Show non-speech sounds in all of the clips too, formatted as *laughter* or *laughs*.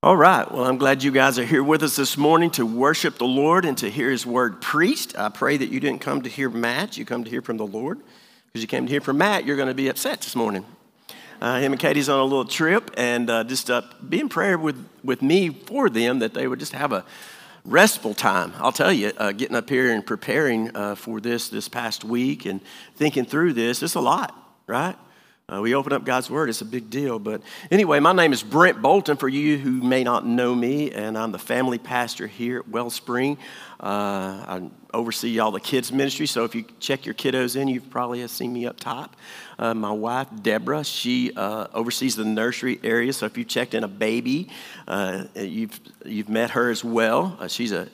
All right. Well, I'm glad you guys are here with us this morning to worship the Lord and to hear His word preached. I pray that you didn't come to hear Matt, you come to hear from the Lord. Because you came to hear from Matt, you're going to be upset this morning. Uh, him and Katie's on a little trip, and uh, just uh, be in prayer with, with me for them that they would just have a restful time. I'll tell you, uh, getting up here and preparing uh, for this this past week and thinking through this, it's a lot, right? Uh, we open up God's Word, it's a big deal. But anyway, my name is Brent Bolton for you who may not know me, and I'm the family pastor here at Wellspring. Uh, I oversee all the kids' ministry, so if you check your kiddos in, you've probably seen me up top. Uh, my wife, Deborah, she uh, oversees the nursery area, so if you checked in a baby, uh, you've, you've met her as well. Uh, she's a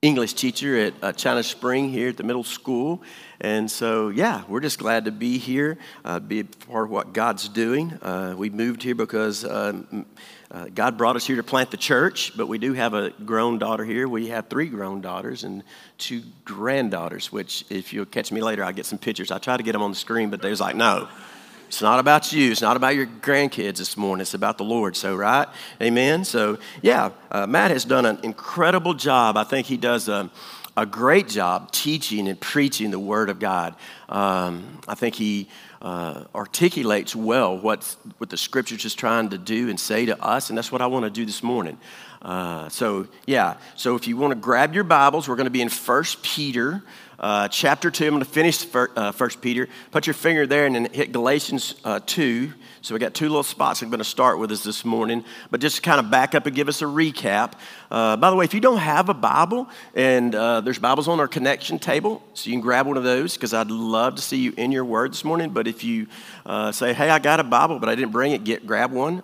English teacher at China Spring here at the middle school. And so, yeah, we're just glad to be here, uh, be part of what God's doing. Uh, we moved here because um, uh, God brought us here to plant the church, but we do have a grown daughter here. We have three grown daughters and two granddaughters, which, if you'll catch me later, I'll get some pictures. I try to get them on the screen, but they was like, no. It's not about you. It's not about your grandkids this morning. It's about the Lord. So, right? Amen. So, yeah, uh, Matt has done an incredible job. I think he does a great job teaching and preaching the Word of God. Um, I think he uh, articulates well what, what the Scriptures is trying to do and say to us, and that's what I want to do this morning. Uh, so, yeah, so if you want to grab your Bibles, we're going to be in First Peter uh, chapter 2. I'm going to finish First uh, Peter. Put your finger there and then hit Galatians uh, 2. So we got two little spots I'm going to start with us this morning. But just to kind of back up and give us a recap. Uh, by the way, if you don't have a Bible, and uh, there's Bibles on our connection table, so you can grab one of those because I'd love to see you in your word this morning. But if you uh, say, hey, I got a Bible, but I didn't bring it, get grab one.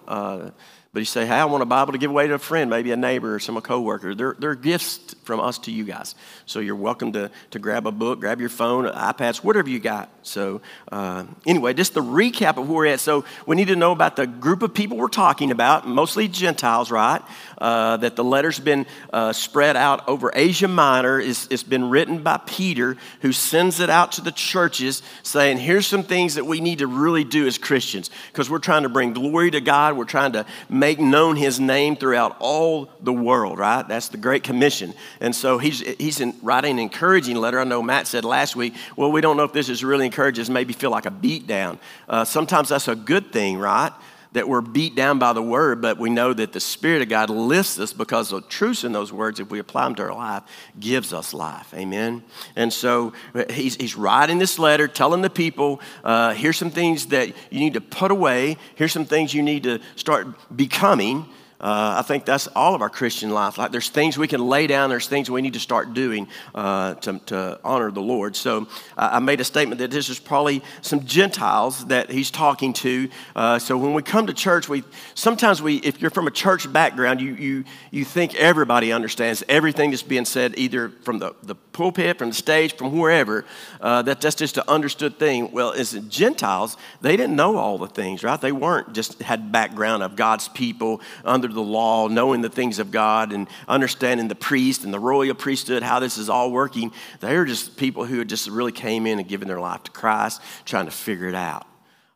But you say, hey, I want a Bible to give away to a friend, maybe a neighbor or some a coworker. They're, they're gifts from us to you guys. So you're welcome to, to grab a book, grab your phone, iPads, whatever you got. So uh, anyway, just the recap of where we're at. So we need to know about the group of people we're talking about, mostly Gentiles, right? Uh, that the letter's been uh, spread out over Asia Minor. It's, it's been written by Peter, who sends it out to the churches saying, here's some things that we need to really do as Christians because we're trying to bring glory to God. We're trying to make known his name throughout all the world, right? That's the Great Commission. And so he's, he's writing an encouraging letter. I know Matt said last week, well, we don't know if this is really encouraging, maybe feel like a beat down. Uh, sometimes that's a good thing, right? that we're beat down by the word, but we know that the Spirit of God lifts us because the truth in those words, if we apply them to our life, gives us life. Amen. And so he's, he's writing this letter, telling the people, uh, here's some things that you need to put away, here's some things you need to start becoming. Uh, I think that's all of our Christian life. Like there's things we can lay down, there's things we need to start doing uh, to, to, honor the Lord. So I made a statement that this is probably some Gentiles that he's talking to. Uh, so when we come to church, we sometimes we, if you're from a church background, you you you think everybody understands everything that's being said, either from the, the pulpit, from the stage, from wherever. Uh, that that's just an understood thing. Well, as Gentiles, they didn't know all the things, right? They weren't just had background of God's people under the law, knowing the things of God and understanding the priest and the royal priesthood, how this is all working. They were just people who had just really came in and given their life to Christ, trying to figure it out.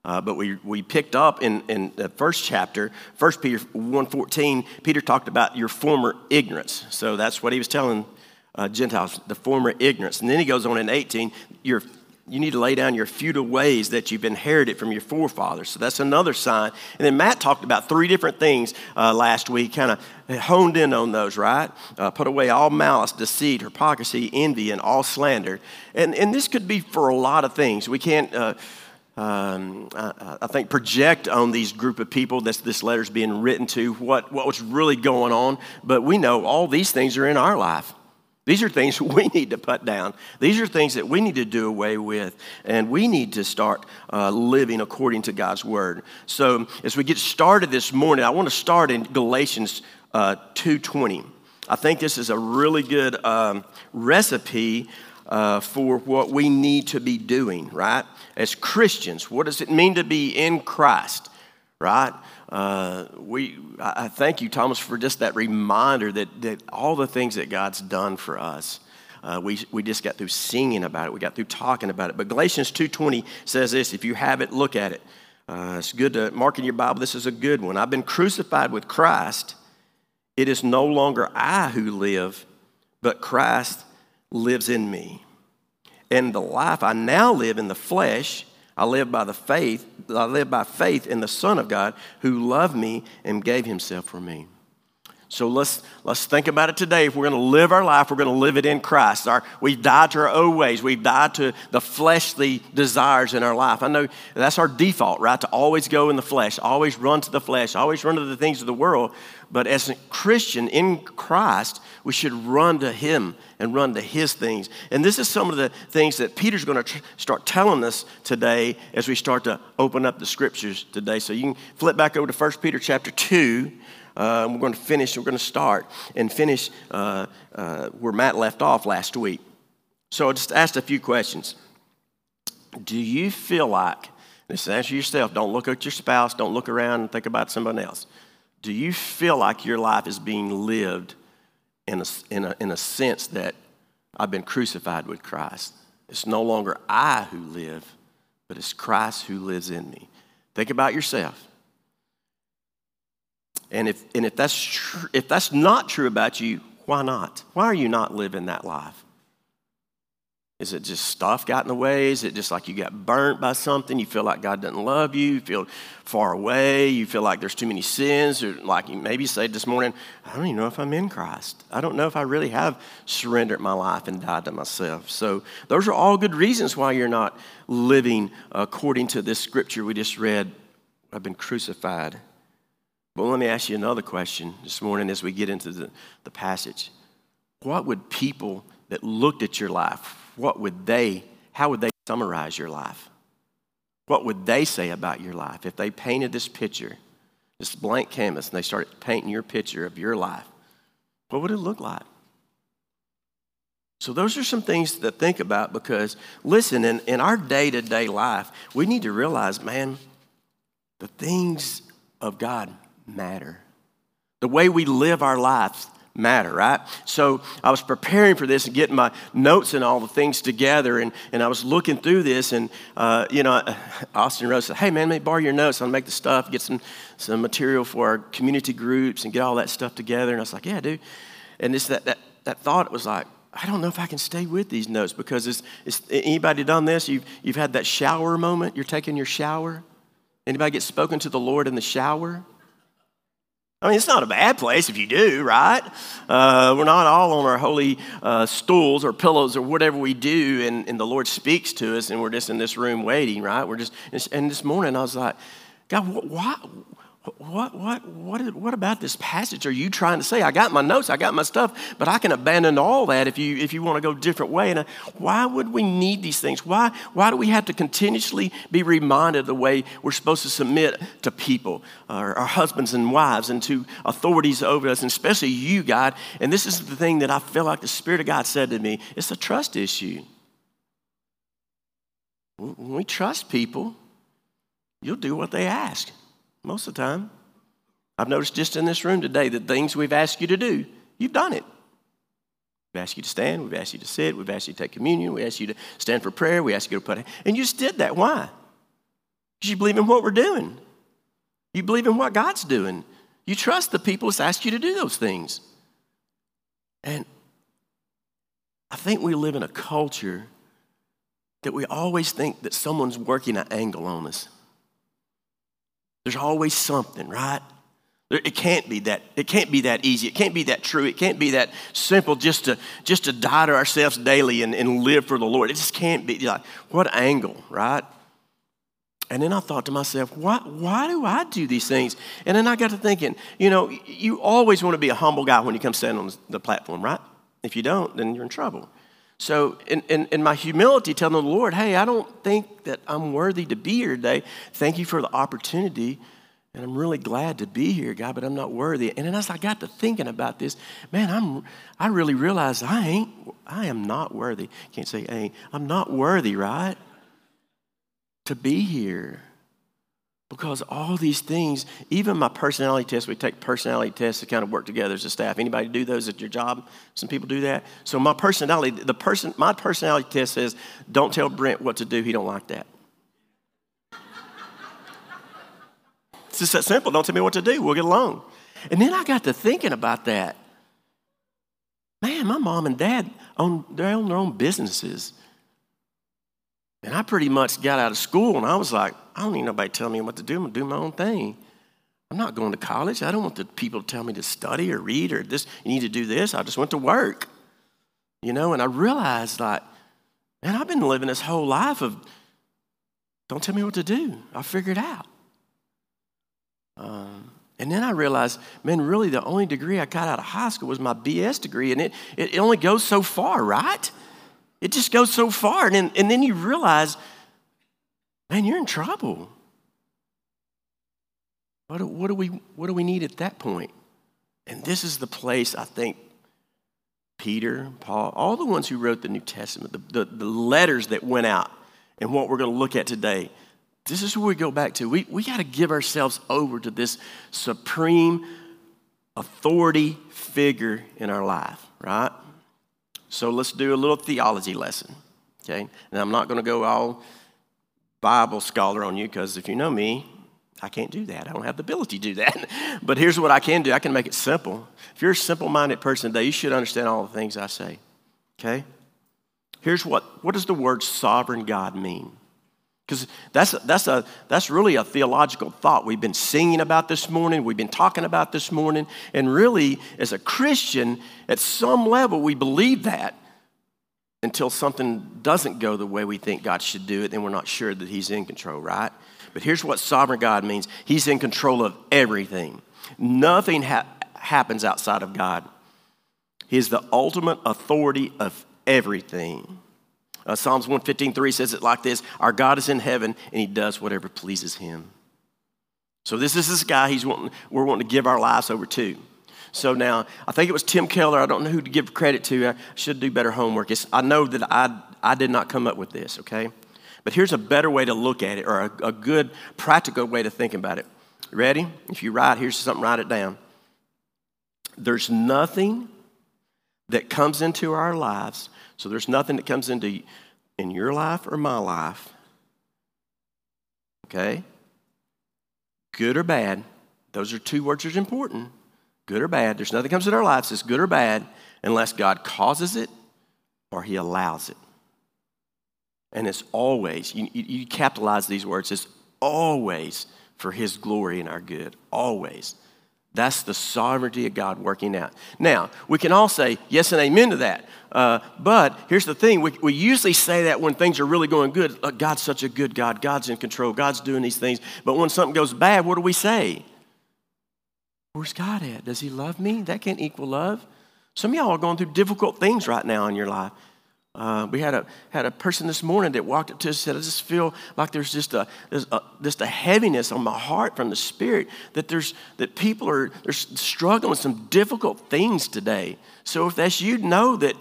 Uh, but we, we picked up in, in the first chapter, 1 Peter 1.14, Peter talked about your former ignorance. So that's what he was telling uh, Gentiles, the former ignorance. And then he goes on in 18, your you need to lay down your feudal ways that you've inherited from your forefathers. So that's another sign. And then Matt talked about three different things uh, last week, kind of honed in on those, right? Uh, put away all malice, deceit, hypocrisy, envy, and all slander. And, and this could be for a lot of things. We can't. Uh, um, I, I, think project on these group of people that this letter's being written to what, what was really going on but we know all these things are in our life these are things *laughs* we need to put down. These are things that we need to do away with, and we need to start uh, living according to God's word. So, as we get started this morning, I want to start in Galatians uh, 2:20. I think this is a really good um, recipe uh, for what we need to be doing, right? As Christians, what does it mean to be in Christ, right? Uh, we, I thank you, Thomas, for just that reminder that, that all the things that God's done for us. Uh, we, we just got through singing about it. We got through talking about it. But Galatians 2.20 says this, if you have it, look at it. Uh, it's good to mark in your Bible. This is a good one. I've been crucified with Christ, it is no longer I who live, but Christ lives in me. And the life I now live in the flesh, I live by the faith, I live by faith in the Son of God who loved me and gave himself for me. So let's, let's think about it today. If we're going to live our life, we're going to live it in Christ. Our, we've died to our old ways. We've died to the fleshly desires in our life. I know that's our default, right? To always go in the flesh, always run to the flesh, always run to the things of the world. But as a Christian in Christ, we should run to Him and run to His things. And this is some of the things that Peter's going to tr- start telling us today as we start to open up the scriptures today. So you can flip back over to 1 Peter chapter 2. Uh, we're going to finish, we're going to start and finish uh, uh, where Matt left off last week. So I just asked a few questions. Do you feel like, this answer yourself, don't look at your spouse, don't look around and think about someone else. Do you feel like your life is being lived in a, in a, in a sense that I've been crucified with Christ? It's no longer I who live, but it's Christ who lives in me. Think about yourself. And if, and if, that's tr- if that's not true about you, why not? Why are you not living that life? Is it just stuff got in the way? Is it just like you got burnt by something? You feel like God doesn't love you? You feel far away? You feel like there's too many sins? Or like you maybe say this morning, I don't even know if I'm in Christ. I don't know if I really have surrendered my life and died to myself. So those are all good reasons why you're not living according to this scripture we just read. I've been crucified but let me ask you another question this morning as we get into the, the passage. What would people that looked at your life, what would they, how would they summarize your life? What would they say about your life if they painted this picture, this blank canvas, and they started painting your picture of your life? What would it look like? So, those are some things to think about because, listen, in, in our day to day life, we need to realize, man, the things of God matter. The way we live our lives matter, right? So I was preparing for this and getting my notes and all the things together, and, and I was looking through this, and, uh, you know, *laughs* Austin Rose said, hey, man, let me borrow your notes. I'll make the stuff, get some, some material for our community groups and get all that stuff together. And I was like, yeah, dude. And this, that, that, that thought was like, I don't know if I can stay with these notes because it's, it's anybody done this? You've, you've had that shower moment. You're taking your shower. Anybody get spoken to the Lord in the shower? I mean, it's not a bad place if you do, right? Uh, we're not all on our holy uh, stools or pillows or whatever we do, and, and the Lord speaks to us, and we're just in this room waiting, right? We're just, and this morning I was like, God, why, what, what, what, what about this passage are you trying to say? I got my notes, I got my stuff, but I can abandon all that if you, if you want to go a different way. And uh, why would we need these things? Why, why do we have to continuously be reminded of the way we're supposed to submit to people, our, our husbands and wives, and to authorities over us, and especially you, God? And this is the thing that I feel like the Spirit of God said to me it's a trust issue. When we trust people, you'll do what they ask most of the time. I've noticed just in this room today that things we've asked you to do, you've done it. We've asked you to stand, we've asked you to sit, we've asked you to take communion, we asked you to stand for prayer, we asked you to put, and you just did that. Why? Because you believe in what we're doing. You believe in what God's doing. You trust the people that's asked you to do those things. And I think we live in a culture that we always think that someone's working an angle on us. There's always something, right? It can't be that. It can't be that easy. It can't be that true. It can't be that simple just to just to die to ourselves daily and, and live for the Lord. It just can't be like what angle, right? And then I thought to myself, why, why do I do these things? And then I got to thinking, you know, you always want to be a humble guy when you come stand on the platform, right? If you don't, then you're in trouble. So, in, in, in, my humility, telling the Lord, hey, I don't think that I'm worthy to be here today. Thank you for the opportunity. And I'm really glad to be here, God, but I'm not worthy. And then as I got to thinking about this, man, I'm, I really realized I ain't, I am not worthy. Can't say ain't. I'm not worthy, right? To be here. Because all these things, even my personality test, we take personality tests to kind of work together as a staff. Anybody do those at your job? Some people do that. So my personality, the person, my personality test says, don't tell Brent what to do. He don't like that. it's just that simple. Don't tell me what to do. We'll get along. And then I got to thinking about that. Man, my mom and dad own, they own their own businesses. And I pretty much got out of school and I was like, I don't need nobody telling me what to do. I'm gonna do my own thing. I'm not going to college. I don't want the people to tell me to study or read or this, you need to do this. I just went to work. You know, and I realized like, man, I've been living this whole life of don't tell me what to do. I'll figure it out. Um, and then I realized, man, really the only degree I got out of high school was my BS degree, and it, it only goes so far, right? It just goes so far. And then, and then you realize, man, you're in trouble. What do, what, do we, what do we need at that point? And this is the place I think Peter, Paul, all the ones who wrote the New Testament, the, the, the letters that went out, and what we're going to look at today, this is where we go back to. We, we got to give ourselves over to this supreme authority figure in our life, right? So let's do a little theology lesson, okay? And I'm not going to go all Bible scholar on you because if you know me, I can't do that. I don't have the ability to do that. *laughs* but here's what I can do I can make it simple. If you're a simple minded person today, you should understand all the things I say. Okay? Here's what what does the word sovereign God mean? Because that's, that's, a, that's really a theological thought we've been singing about this morning, we've been talking about this morning, and really, as a Christian, at some level, we believe that until something doesn't go the way we think God should do it, then we're not sure that He's in control, right? But here's what sovereign God means He's in control of everything. Nothing ha- happens outside of God. He is the ultimate authority of everything. Uh, Psalms 115.3 says it like this Our God is in heaven and he does whatever pleases him. So this is this guy he's wanting, we're wanting to give our lives over to. So now, I think it was Tim Keller. I don't know who to give credit to. I should do better homework. It's, I know that I, I did not come up with this, okay? But here's a better way to look at it, or a, a good practical way to think about it. Ready? If you write, here's something, write it down. There's nothing that comes into our lives. So there's nothing that comes into in your life or my life. Okay? Good or bad. Those are two words that are important. Good or bad. There's nothing comes into our lives that's good or bad unless God causes it or He allows it. And it's always, you, you, capitalize these words, it's always for His glory and our good. Always. That's the sovereignty of God working out. Now, we can all say yes and amen to that. Uh, but here's the thing we, we usually say that when things are really going good. Uh, God's such a good God. God's in control. God's doing these things. But when something goes bad, what do we say? Where's God at? Does He love me? That can't equal love. Some of y'all are going through difficult things right now in your life. Uh, we had a, had a person this morning that walked up to us and said, I just feel like there's just a, there's a, just a heaviness on my heart from the Spirit that, there's, that people are they're struggling with some difficult things today. So if that's you, know that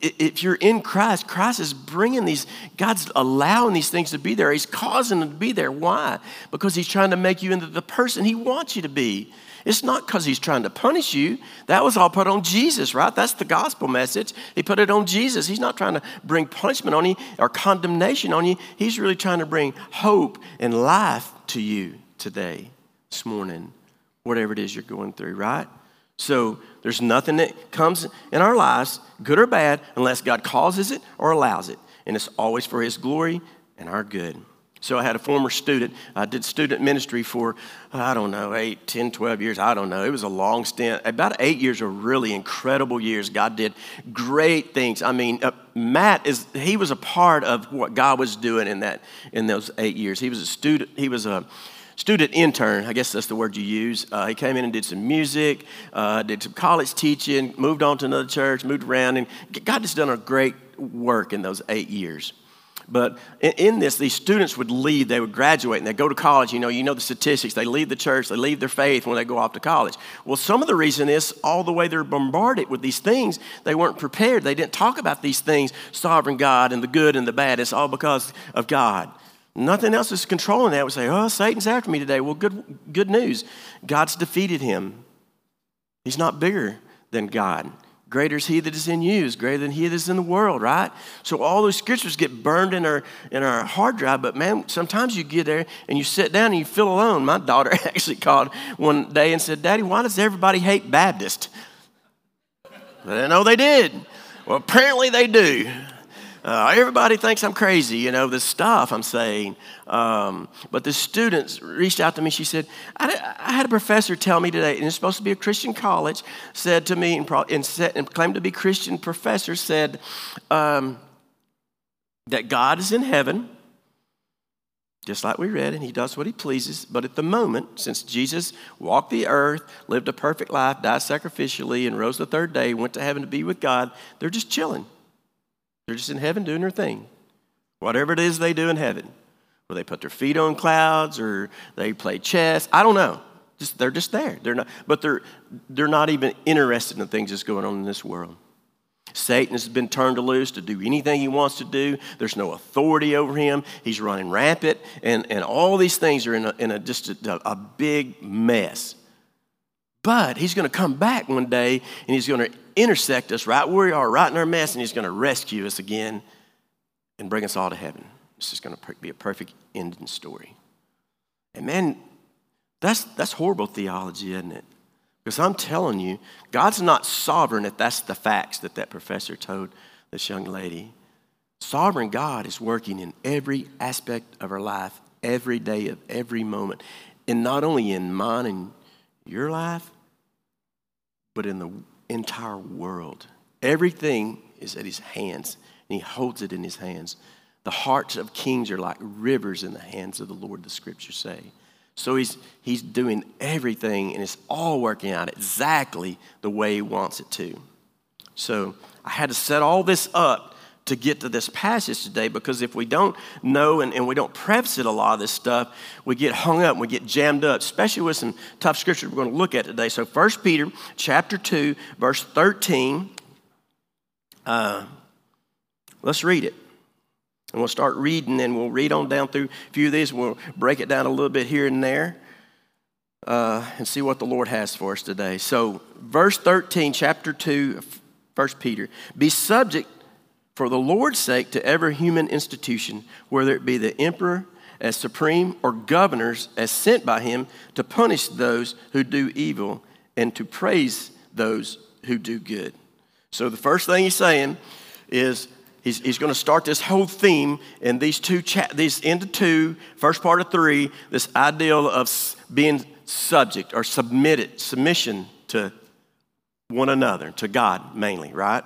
if you're in Christ, Christ is bringing these, God's allowing these things to be there. He's causing them to be there. Why? Because He's trying to make you into the person He wants you to be. It's not because he's trying to punish you. That was all put on Jesus, right? That's the gospel message. He put it on Jesus. He's not trying to bring punishment on you or condemnation on you. He's really trying to bring hope and life to you today, this morning, whatever it is you're going through, right? So there's nothing that comes in our lives, good or bad, unless God causes it or allows it. And it's always for His glory and our good. So I had a former student. I did student ministry for, I don't know, 8, 10, 12 years. I don't know. It was a long stint. About eight years of really incredible years. God did great things. I mean, uh, Matt is, he was a part of what God was doing in that, in those eight years. He was a student, he was a student intern. I guess that's the word you use. Uh, he came in and did some music, uh, did some college teaching, moved on to another church, moved around, and God has done a great work in those eight years. But in this, these students would leave, they would graduate and they go to college. You know, you know the statistics. They leave the church, they leave their faith when they go off to college. Well, some of the reason is all the way they're bombarded with these things, they weren't prepared. They didn't talk about these things, sovereign God and the good and the bad. It's all because of God. Nothing else is controlling that. We say, oh, Satan's after me today. Well, good, good news. God's defeated him. He's not bigger than God. Greater is he that is in you, is greater than he that is in the world, right? So all those scriptures get burned in our in our hard drive. But man, sometimes you get there and you sit down and you feel alone. My daughter *laughs* actually called one day and said, Daddy, why does everybody hate Baptist? I didn't know they did. Well, apparently they do. Uh, everybody thinks I'm crazy, you know, this stuff I'm saying. Um, but the students reached out to me. She said, I, I, had a professor tell me today, and it's supposed to be a Christian college, said to me, and, pro- and, said, and claimed to be Christian professor, said um, that God is in heaven, just like we read, and he does what he pleases. But at the moment, since Jesus walked the earth, lived a perfect life, died sacrificially, and rose the third day, went to heaven to be with God, they're just chilling. They're just in heaven doing their thing. Whatever it is they do in heaven. Where they put their feet on clouds or they play chess. I don't know. Just, they're just there. They're not, but they're, they're not even interested in the things that's going on in this world. Satan has been turned loose to do anything he wants to do. There's no authority over him. He's running rampant. And, and all these things are in, a, in a, just a, a big mess. But he's going to come back one day and he's going to intersect us right where we are, right in our mess, and he's going to rescue us again and bring us all to heaven. This is going to be a perfect ending story. And man, that's, that's horrible theology, isn't it? Because I'm telling you, God's not sovereign if that's the facts that that professor told this young lady. Sovereign God is working in every aspect of our life, every day of every moment. And not only in mine and your life, but in the entire world. Everything is at his hands, and he holds it in his hands. The hearts of kings are like rivers in the hands of the Lord, the scriptures say. So he's, he's doing everything, and it's all working out exactly the way he wants it to. So I had to set all this up to get to this passage today because if we don't know and, and we don't preface it a lot of this stuff, we get hung up, and we get jammed up, especially with some tough scriptures we're going to look at today. So 1 Peter chapter 2, verse 13. Uh, let's read it. And we'll start reading and we'll read on down through a few of these. We'll break it down a little bit here and there uh, and see what the Lord has for us today. So, verse 13, chapter 2, 1 Peter. Be subject for the Lord's sake to every human institution, whether it be the emperor as supreme or governors as sent by him to punish those who do evil and to praise those who do good. So the first thing he's saying is he's, he's going to start this whole theme in these two cha- these into two, first part of three, this ideal of being subject or submitted, submission to one another, to God mainly, right?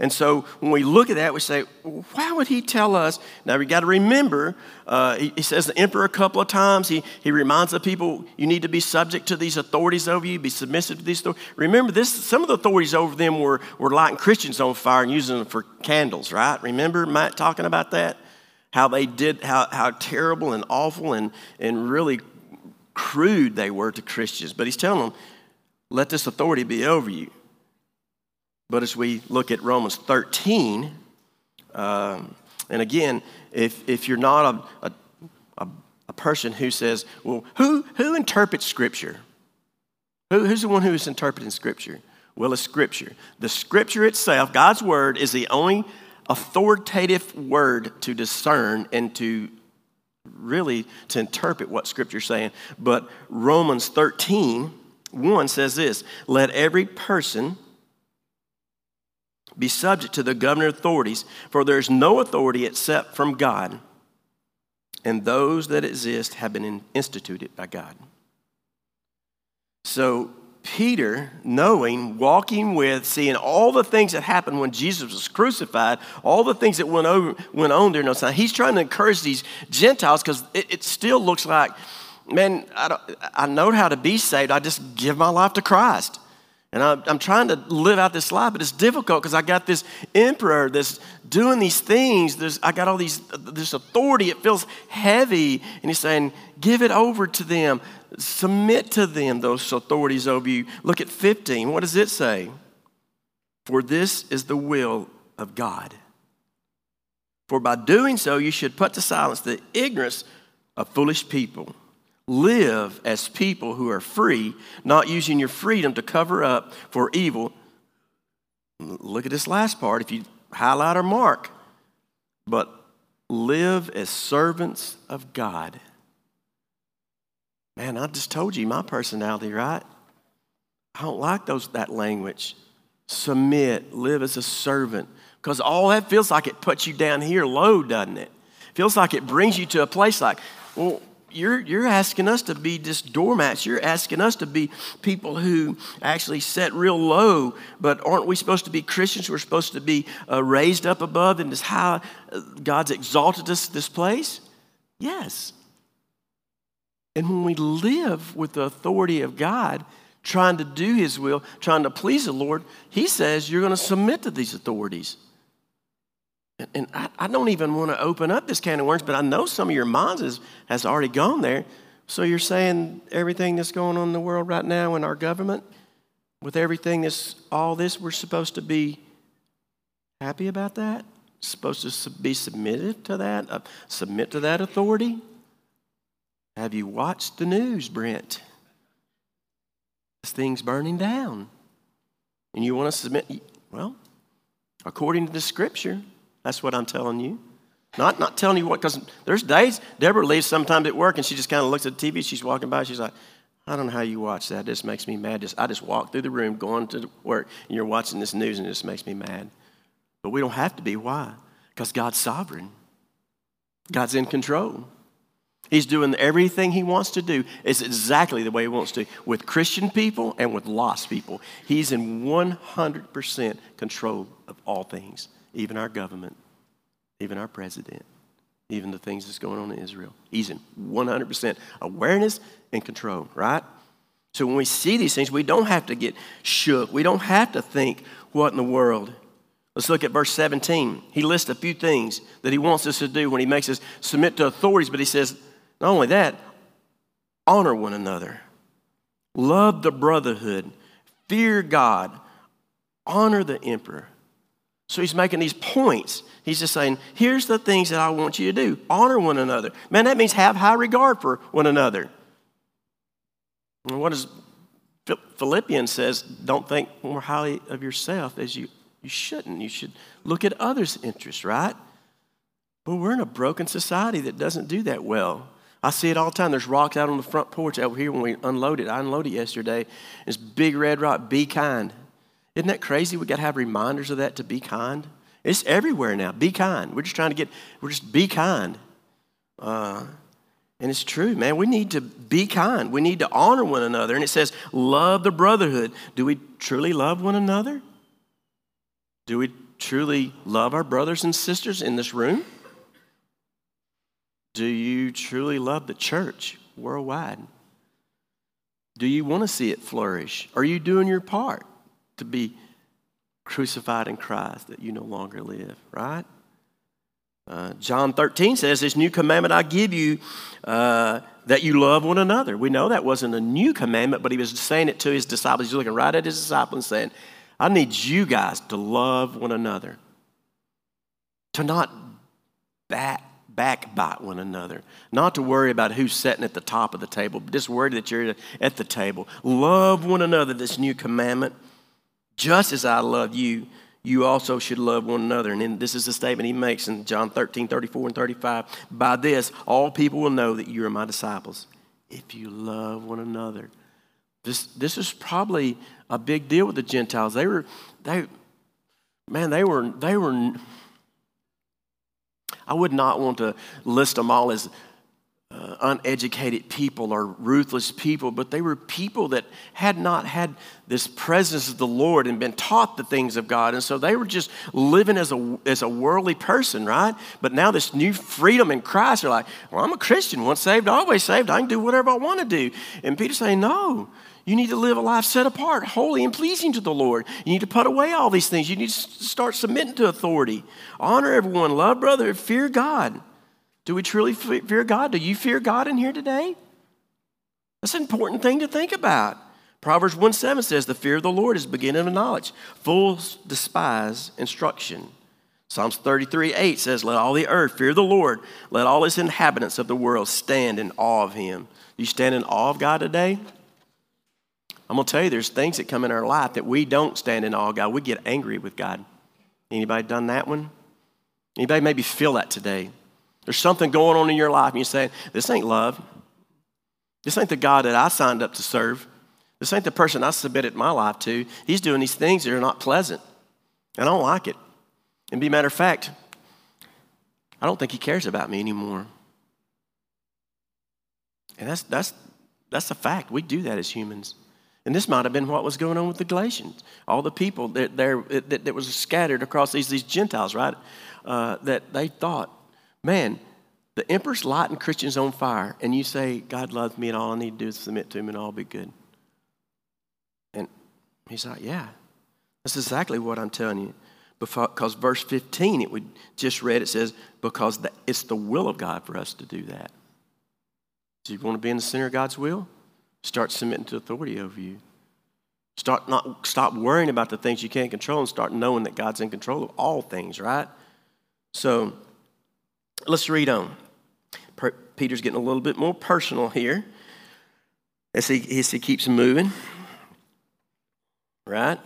And so when we look at that, we say, why would he tell us? Now we got to remember, uh, he, he, says the emperor a couple of times. He, he reminds the people, you need to be subject to these authorities over you, be submissive to these authorities. Remember, this, some of the authorities over them were, were lighting Christians on fire and using them for candles, right? Remember Matt talking about that? How they did, how, how terrible and awful and, and really crude they were to Christians. But he's telling them, let this authority be over you. But as we look at Romans 13, um, and again, if, if you're not a, a, a, person who says, well, who, who interprets Scripture? Who, who's the one who is interpreting Scripture? Well, it's Scripture. The Scripture itself, God's Word, is the only authoritative word to discern and to really to interpret what Scripture's saying. But Romans 13, 1 says this Let every person be subject to the governing authorities, for there is no authority except from God, and those that exist have been instituted by God. So, Peter, knowing, walking with, seeing all the things that happened when Jesus was crucified, all the things that went, over, went on there, no sign, he's trying to encourage these Gentiles because it, it, still looks like, man, I, I know how to be saved. I just give my life to Christ. And I'm trying to live out this life, but it's difficult because I got this emperor that's doing these things. There's, I got all these this authority. It feels heavy, and he's saying, "Give it over to them. Submit to them. Those authorities over you." Look at 15. What does it say? For this is the will of God. For by doing so, you should put to silence the ignorance of foolish people. Live as people who are free, not using your freedom to cover up for evil, look at this last part. If you highlight or mark, but live as servants of God. Man, I just told you my personality, right? I don't like those that language. Submit, live as a servant. Because all that feels like it puts you down here low, doesn't it? Feels like it brings you to a place like, well, you're, you're asking us to be just doormats. You're asking us to be people who actually set real low, but aren't we supposed to be Christians? We're supposed to be uh, raised up above and this high. Uh, God's exalted us this place? Yes. And when we live with the authority of God, trying to do His will, trying to please the Lord, He says you're going to submit to these authorities. And I, I don't even want to open up this can of worms, but I know some of your minds has, has already gone there. So you're saying everything that's going on in the world right now in our government, with everything that's all this, we're supposed to be happy about that? Supposed to be submitted to that? Uh, submit to that authority? Have you watched the news, Brent? This thing's burning down. And you want to submit? Well, according to the scripture, that's what I'm telling you. Not, not telling you what, because there's days, Deborah leaves sometimes at work and she just kind of looks at the TV. She's walking by, she's like, I don't know how you watch that. This makes me mad. Just, I just walk through the room going to work and you're watching this news and it just makes me mad. But we don't have to be. Why? Because God's sovereign, God's in control. He's doing everything he wants to do. It's exactly the way he wants to with Christian people and with lost people. He's in 100% control of all things even our government, even our president, even the things that's going on in Israel. He's in 100% awareness and control, right? So when we see these things, we don't have to get shook. We don't have to think, what in the world? Let's look at verse 17. He lists a few things that he wants us to do when he makes us submit to authorities, but he says, not only that, honor one another, love the brotherhood, fear God, honor the emperor. So he's making these points. He's just saying, here's the things that I want you to do honor one another. Man, that means have high regard for one another. And what does Philippians says, don't think more highly of yourself as you, you shouldn't. You should look at others' interests, right? But we're in a broken society that doesn't do that well. I see it all the time. There's rocks out on the front porch over here when we unload it. I unloaded yesterday. It's big red rock, be kind. Isn't that crazy? We got to have reminders of that to be kind. It's everywhere now. Be kind. We're just trying to get, we're just be kind. Uh, and it's true, man. We need to be kind. We need to honor one another. And it says, love the brotherhood. Do we truly love one another? Do we truly love our brothers and sisters in this room? Do you truly love the church worldwide? Do you want to see it flourish? Are you doing your part? To be crucified in Christ, that you no longer live, right? Uh, John 13 says, This new commandment I give you, uh, that you love one another. We know that wasn't a new commandment, but he was saying it to his disciples. He's looking right at his disciples and saying, I need you guys to love one another, to not back, backbite one another, not to worry about who's sitting at the top of the table, but just worry that you're at the table. Love one another, this new commandment. Just as I love you, you also should love one another. And then this is the statement he makes in John 13, 34, and 35. By this, all people will know that you are my disciples if you love one another. This, this is probably a big deal with the Gentiles. They were, they, man, they were, they were, I would not want to list them all as uh, uneducated people or ruthless people, but they were people that had not had this presence of the Lord and been taught the things of God. And so they were just living as a, as a worldly person, right? But now, this new freedom in Christ, they're like, well, I'm a Christian, once saved, always saved. I can do whatever I want to do. And Peter's saying, no. You need to live a life set apart, holy and pleasing to the Lord. You need to put away all these things. You need to start submitting to authority. Honor everyone, love brother, fear God. Do we truly fear God? Do you fear God in here today? That's an important thing to think about. Proverbs 1 7 says, The fear of the Lord is beginning of knowledge. Fools despise instruction. Psalms 33 8 says, Let all the earth fear the Lord. Let all its inhabitants of the world stand in awe of him. You stand in awe of God today? I'm going to tell you, there's things that come in our life that we don't stand in awe of God. We get angry with God. Anybody done that one? Anybody maybe feel that today? There's something going on in your life, and you're saying, This ain't love. This ain't the God that I signed up to serve. This ain't the person I submitted my life to. He's doing these things that are not pleasant. And I don't like it. And be matter of fact, I don't think he cares about me anymore. And that's, that's, that's a fact. We do that as humans. And this might have been what was going on with the Galatians. All the people that, that, that was scattered across these, these Gentiles, right? Uh, that they thought, man, the emperor's lighting Christians on fire, and you say, God loves me, and all I need to do is submit to him, and all be good. And he's like, yeah, that's exactly what I'm telling you. Because verse 15, it we just read, it says, because it's the will of God for us to do that. Do you want to be in the center of God's will? Start submitting to authority over you. Start not stop worrying about the things you can't control and start knowing that God's in control of all things, right? So let's read on. Peter's getting a little bit more personal here as he, as he keeps moving. Right?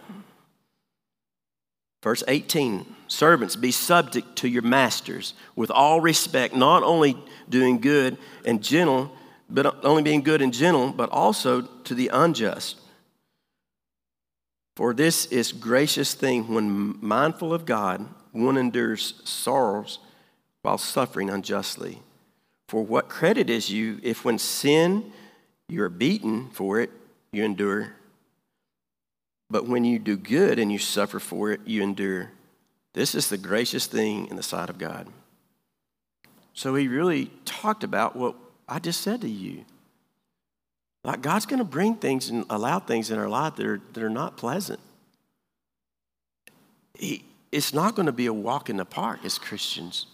Verse 18 Servants, be subject to your masters with all respect, not only doing good and gentle, but only being good and gentle, but also to the unjust. For this is gracious thing when mindful of God, one endures sorrows while suffering unjustly. For what credit is you if when sin you are beaten for it, you endure? But when you do good and you suffer for it, you endure. This is the gracious thing in the sight of God. So he really talked about what I just said to you. Like God's going to bring things and allow things in our life that are, that are not pleasant. He, it's not going to be a walk in the park as Christians.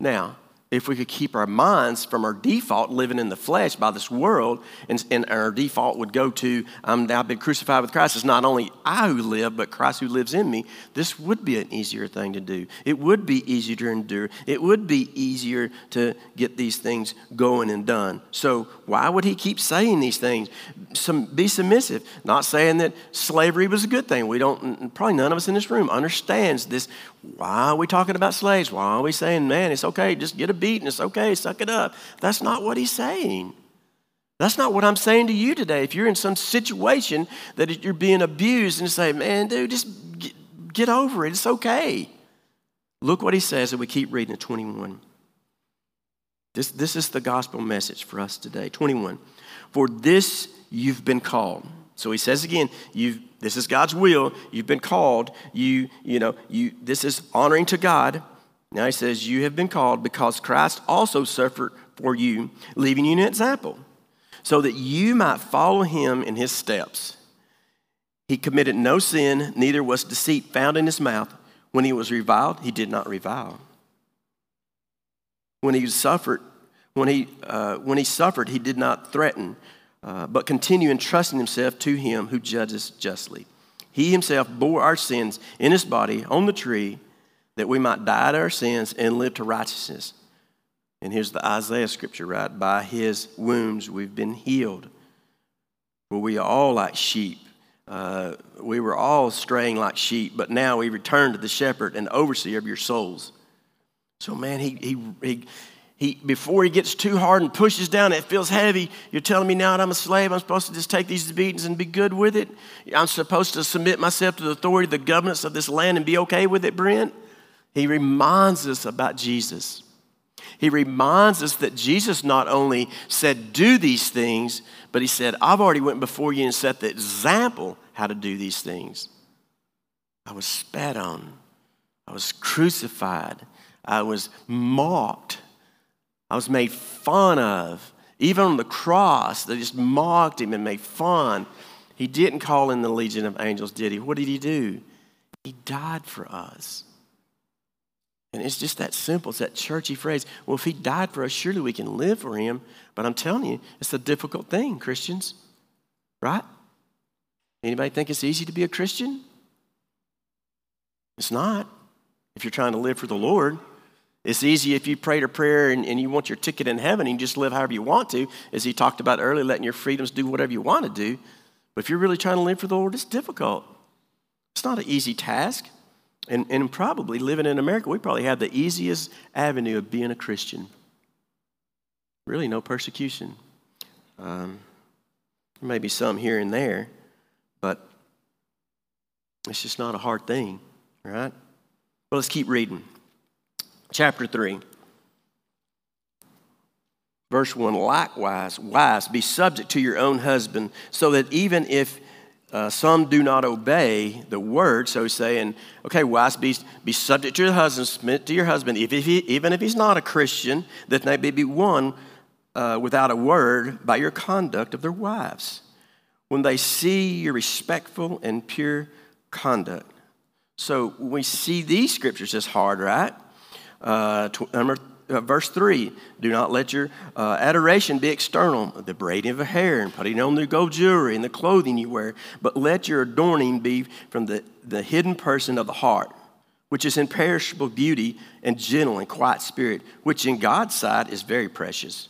Now, if we could keep our minds from our default living in the flesh by this world, and, and our default would go to, I've been crucified with Christ. It's not only I who live, but Christ who lives in me. This would be an easier thing to do. It would be easier to endure. It would be easier to get these things going and done. So, why would he keep saying these things? Some, be submissive. Not saying that slavery was a good thing. We don't, probably none of us in this room understands this. Why are we talking about slaves? Why are we saying, man, it's okay, just get a beating. It's okay, suck it up. That's not what he's saying. That's not what I'm saying to you today. If you're in some situation that you're being abused and say, man, dude, just get, get over it. It's okay. Look what he says, and we keep reading at 21. This, this is the gospel message for us today. 21. For this you've been called. So he says again, you've, this is God's will. You've been called. You, you know, you, this is honoring to God. Now he says, You have been called because Christ also suffered for you, leaving you an example, so that you might follow him in his steps. He committed no sin, neither was deceit found in his mouth. When he was reviled, he did not revile. When he suffered, when he, uh, when he suffered, he did not threaten, uh, but continue entrusting himself to him who judges justly. He himself bore our sins in his body on the tree that we might die to our sins and live to righteousness. And here's the Isaiah scripture, right? By his wounds we've been healed. For we are all like sheep. Uh, we were all straying like sheep, but now we return to the shepherd and overseer of your souls. So, man, he, he, he, he, before he gets too hard and pushes down, it feels heavy. You're telling me now that I'm a slave, I'm supposed to just take these beatings and be good with it? I'm supposed to submit myself to the authority, of the governance of this land and be okay with it, Brent? He reminds us about Jesus. He reminds us that Jesus not only said, Do these things, but he said, I've already went before you and set the example how to do these things. I was spat on, I was crucified, I was mocked, I was made fun of. Even on the cross, they just mocked him and made fun. He didn't call in the legion of angels, did he? What did he do? He died for us. And it's just that simple. It's that churchy phrase. Well, if he died for us, surely we can live for him. But I'm telling you, it's a difficult thing, Christians. Right? Anybody think it's easy to be a Christian? It's not. If you're trying to live for the Lord, it's easy if you prayed a prayer and, and you want your ticket in heaven and you just live however you want to, as he talked about earlier, letting your freedoms do whatever you want to do. But if you're really trying to live for the Lord, it's difficult. It's not an easy task. And, and probably living in America, we probably have the easiest avenue of being a Christian. Really, no persecution. Um, there may be some here and there, but it's just not a hard thing, right? Well, let's keep reading. Chapter 3, verse 1 Likewise, wives, be subject to your own husband, so that even if uh, some do not obey the word, so saying, okay, wives, be, be subject to your husband, submit to your husband, if, if he, even if he's not a Christian, that they may be won uh, without a word by your conduct of their wives. When they see your respectful and pure conduct. So we see these scriptures as hard, right? Uh, number uh, verse 3 do not let your uh, adoration be external the braiding of a hair and putting on the gold jewelry and the clothing you wear but let your adorning be from the, the hidden person of the heart which is imperishable beauty and gentle and quiet spirit which in god's sight is very precious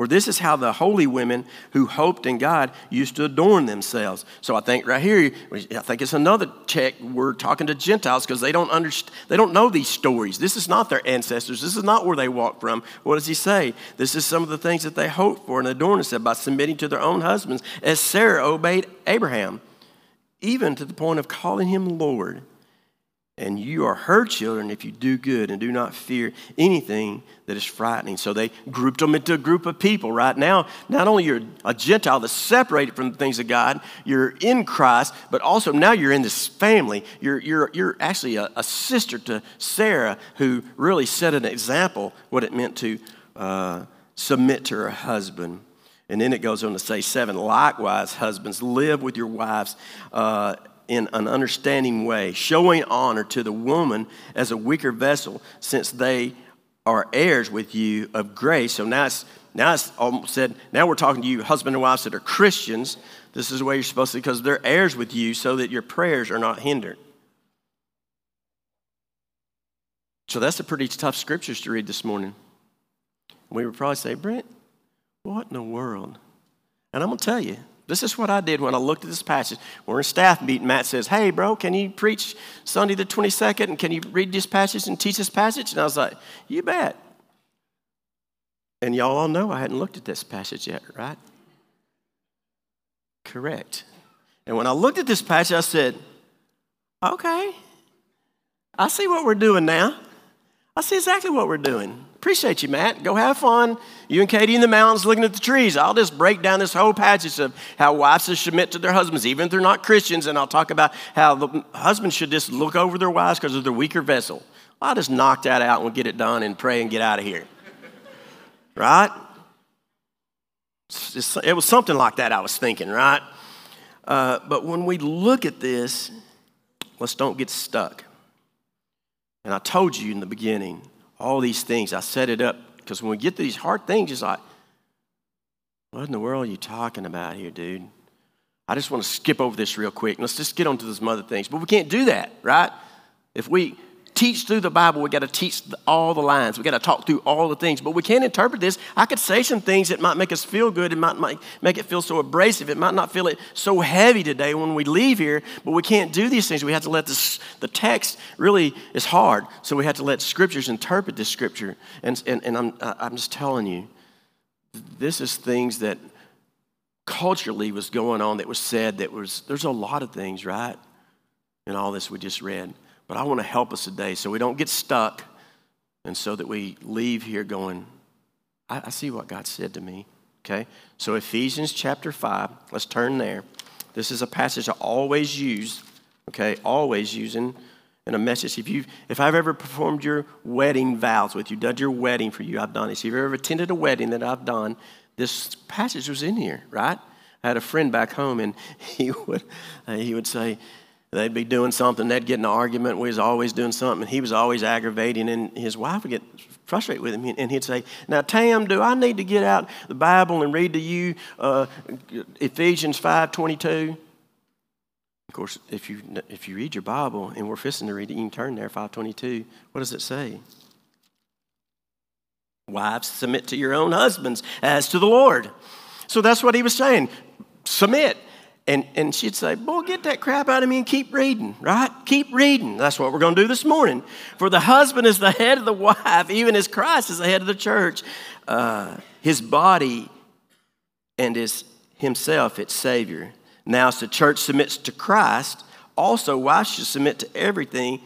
for this is how the holy women who hoped in God used to adorn themselves. So I think right here, I think it's another check. We're talking to Gentiles because they don't understand, they don't know these stories. This is not their ancestors. This is not where they walked from. What does he say? This is some of the things that they hoped for and adorned themselves by submitting to their own husbands, as Sarah obeyed Abraham, even to the point of calling him Lord and you are her children if you do good and do not fear anything that is frightening. So they grouped them into a group of people. Right now, not only you're a Gentile that's separated from the things of God, you're in Christ, but also now you're in this family. You're, you're, you're actually a, a sister to Sarah who really set an example what it meant to uh, submit to her husband. And then it goes on to say, seven, likewise, husbands, live with your wives. Uh, in an understanding way, showing honor to the woman as a weaker vessel, since they are heirs with you of grace. So now it's now it's almost said, now we're talking to you, husband and wives that are Christians. This is the way you're supposed to, because they're heirs with you, so that your prayers are not hindered. So that's a pretty tough scriptures to read this morning. We would probably say, Brent, what in the world? And I'm going to tell you, this is what I did when I looked at this passage. We're in staff meeting. Matt says, Hey, bro, can you preach Sunday the 22nd? And can you read this passage and teach this passage? And I was like, You bet. And y'all all know I hadn't looked at this passage yet, right? Correct. And when I looked at this passage, I said, Okay, I see what we're doing now. I see exactly what we're doing. Appreciate you, Matt. Go have fun. You and Katie in the mountains looking at the trees. I'll just break down this whole passage of how wives should submit to their husbands, even if they're not Christians, and I'll talk about how the husbands should just look over their wives because their weaker vessel. I'll just knock that out and get it done and pray and get out of here. right? It was something like that I was thinking, right? Uh, but when we look at this, let's don't get stuck. And I told you in the beginning, all these things. I set it up because when we get to these hard things, it's like, what in the world are you talking about here, dude? I just want to skip over this real quick. Let's just get on to some other things. But we can't do that, right? If we teach through the Bible, we got to teach all the lines. We got to talk through all the things. But we can't interpret this. I could say some things that might make us feel good. It might, might make it feel so abrasive. It might not feel it so heavy today when we leave here. But we can't do these things. We have to let this, the text really is hard. So we have to let scriptures interpret this scripture. And, and, and I'm, I'm just telling you, this is things that culturally was going on that was said that was, there's a lot of things, right? In all this we just read. But I want to help us today so we don't get stuck and so that we leave here going, I, I see what God said to me. Okay? So, Ephesians chapter 5, let's turn there. This is a passage I always use, okay? Always using in a message. If, you if I've ever performed your wedding vows with you, done your wedding for you, I've done it. If you've ever attended a wedding that I've done, this passage was in here, right? I had a friend back home, and *laughs* he would, uh, he would say, They'd be doing something, they'd get in an argument. We was always doing something, he was always aggravating, and his wife would get frustrated with him, and he'd say, "Now, Tam, do I need to get out the Bible and read to you uh, Ephesians five twenty-two? Of course, if you if you read your Bible, and we're fisting to read it, you can turn there five twenty-two. What does it say? Wives, submit to your own husbands as to the Lord. So that's what he was saying. Submit. And, and she'd say, Boy, get that crap out of me and keep reading, right? Keep reading. That's what we're going to do this morning. For the husband is the head of the wife, even as Christ is the head of the church. Uh, his body and his himself its Savior. Now, as the church submits to Christ, also wives should submit to everything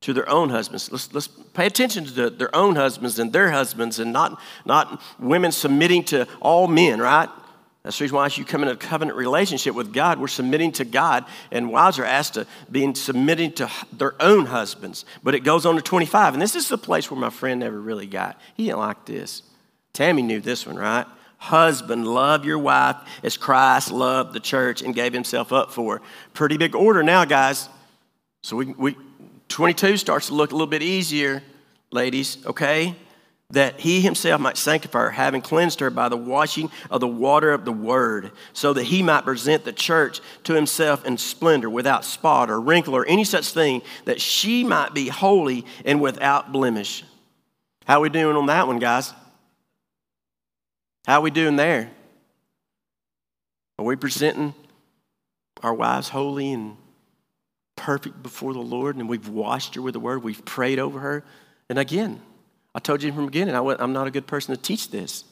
to their own husbands. Let's, let's pay attention to the, their own husbands and their husbands and not, not women submitting to all men, right? That's the reason why as you come in a covenant relationship with God, we're submitting to God, and wives are asked to be submitting to their own husbands. But it goes on to 25, and this is the place where my friend never really got. He didn't like this. Tammy knew this one, right? Husband, love your wife as Christ loved the church and gave himself up for. Pretty big order now, guys. So we, we 22 starts to look a little bit easier, ladies, okay? That he himself might sanctify her, having cleansed her by the washing of the water of the word, so that he might present the church to himself in splendor, without spot or wrinkle or any such thing, that she might be holy and without blemish. How we doing on that one, guys? How we doing there? Are we presenting our wives holy and perfect before the Lord, and we've washed her with the word, we've prayed over her? And again, I told you from the beginning, I am not a good person to teach this.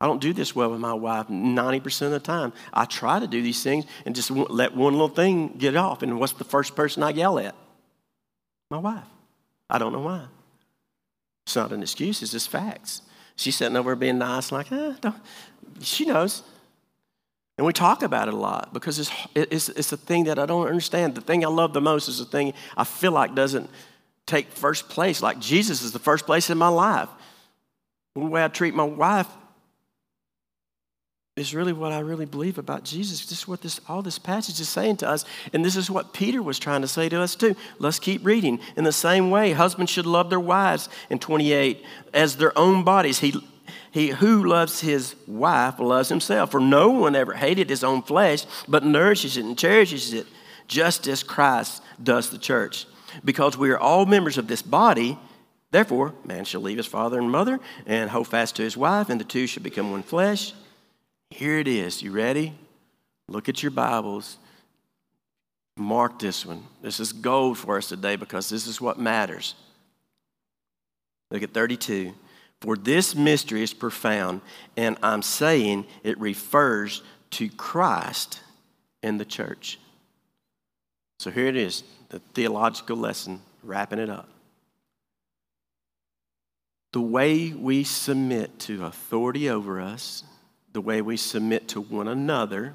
I don't do this well with my wife 90% of the time. I try to do these things and just let one little thing get off. And what's the first person I yell at? My wife. I don't know why. It's not an excuse, it's just facts. She's sitting over being nice, like, eh, don't. she knows. And we talk about it a lot because it's, it's, it's a thing that I don't understand. The thing I love the most is the thing I feel like doesn't take first place. Like Jesus is the first place in my life. The way I treat my wife is really what I really believe about Jesus. This is what this all this passage is saying to us, and this is what Peter was trying to say to us too. Let's keep reading. In the same way, husbands should love their wives in 28 as their own bodies. He he who loves his wife loves himself. For no one ever hated his own flesh, but nourishes it and cherishes it, just as Christ does the church because we are all members of this body. Therefore, man shall leave his father and mother and hold fast to his wife, and the two shall become one flesh. Here it is. You ready? Look at your Bibles. Mark this one. This is gold for us today because this is what matters. Look at 32. For this mystery is profound, and I'm saying it refers to Christ and the church. So here it is the theological lesson, wrapping it up. The way we submit to authority over us, the way we submit to one another,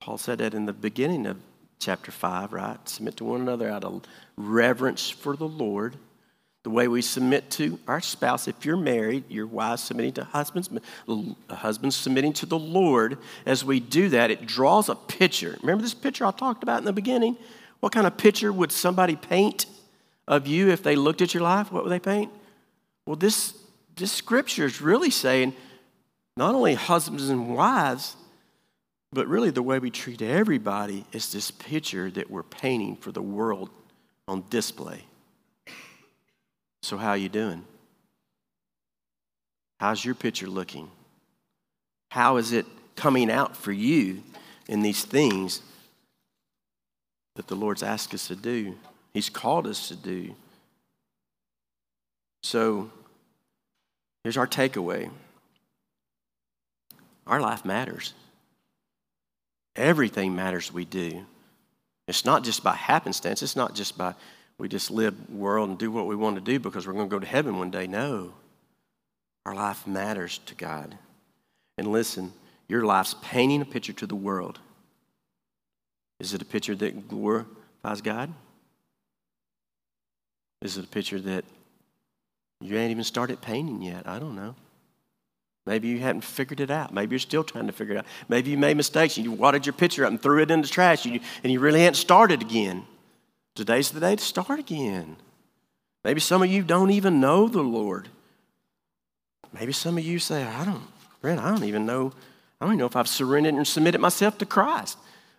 Paul said that in the beginning of chapter 5, right? Submit to one another out of reverence for the Lord. The way we submit to our spouse, if you're married, your wife submitting to husbands, husbands submitting to the Lord. As we do that, it draws a picture. Remember this picture I talked about in the beginning? What kind of picture would somebody paint of you if they looked at your life? What would they paint? Well, this, this scripture is really saying not only husbands and wives, but really the way we treat everybody is this picture that we're painting for the world on display. So how are you doing? How's your picture looking? How is it coming out for you in these things that the Lord's asked us to do, He's called us to do. So here's our takeaway our life matters. Everything matters we do. It's not just by happenstance, it's not just by we just live world and do what we want to do because we're going to go to heaven one day. No. Our life matters to God. And listen, your life's painting a picture to the world. Is it a picture that glorifies God? Is it a picture that you ain't even started painting yet? I don't know. Maybe you haven't figured it out. Maybe you're still trying to figure it out. Maybe you made mistakes and you wadded your picture up and threw it in the trash and you, and you really hadn't started again. Today's the day to start again. Maybe some of you don't even know the Lord. Maybe some of you say, I don't, Brent, I don't even know, I don't even know if I've surrendered and submitted myself to Christ.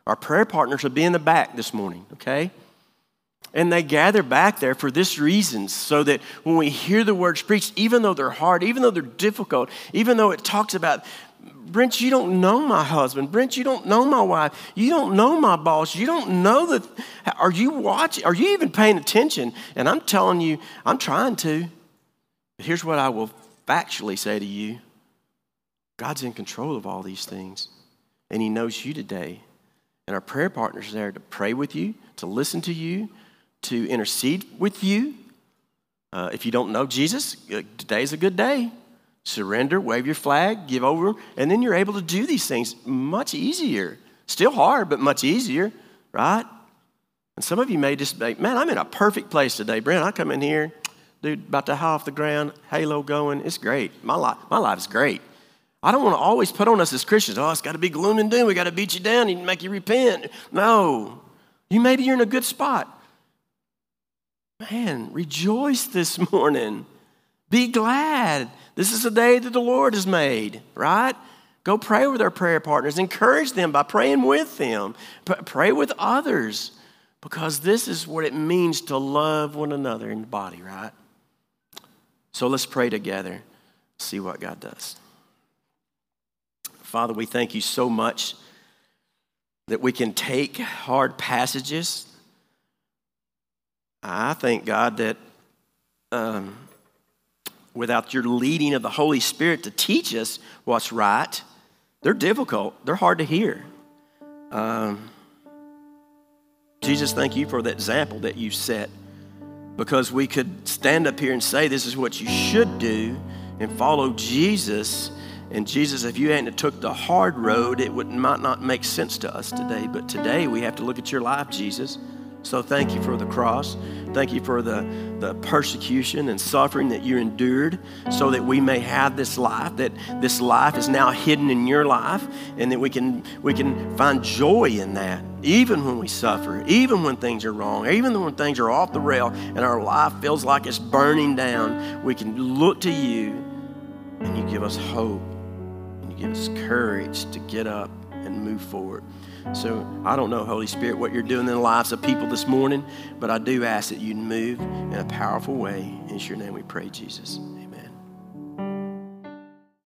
Our prayer partners will be in the back this morning, okay? And they gather back there for this reason, so that when we hear the words preached, even though they're hard, even though they're difficult, even though it talks about Brent, you don't know my husband. Brent, you don't know my wife. You don't know my boss. You don't know that. Are you watching? Are you even paying attention? And I'm telling you, I'm trying to. But here's what I will factually say to you God's in control of all these things, and He knows you today. And our prayer partners there to pray with you, to listen to you, to intercede with you. Uh, if you don't know Jesus, uh, today's a good day surrender, wave your flag, give over, and then you're able to do these things much easier. Still hard, but much easier, right? And some of you may just be, man, I'm in a perfect place today. Brent, I come in here, dude, about to high off the ground, halo going. It's great. My life, my life is great. I don't want to always put on us as Christians, oh, it's got to be gloom and doom. We got to beat you down and make you repent. No. You maybe you're in a good spot. Man, rejoice this *laughs* morning. Be glad. This is a day that the Lord has made, right? Go pray with our prayer partners. Encourage them by praying with them. Pray with others because this is what it means to love one another in the body, right? So let's pray together, see what God does. Father, we thank you so much that we can take hard passages. I thank God that um, without your leading of the Holy Spirit to teach us what's right, they're difficult. They're hard to hear. Um, Jesus, thank you for that example that you set because we could stand up here and say this is what you should do and follow Jesus. And Jesus, if you hadn't took the hard road, it would, might not make sense to us today. But today we have to look at your life, Jesus. So thank you for the cross. Thank you for the, the persecution and suffering that you endured so that we may have this life, that this life is now hidden in your life, and that we can, we can find joy in that, even when we suffer, even when things are wrong, even when things are off the rail and our life feels like it's burning down. We can look to you, and you give us hope, give us courage to get up and move forward. So I don't know, Holy Spirit, what you're doing in the lives of people this morning, but I do ask that you move in a powerful way. In your name we pray, Jesus.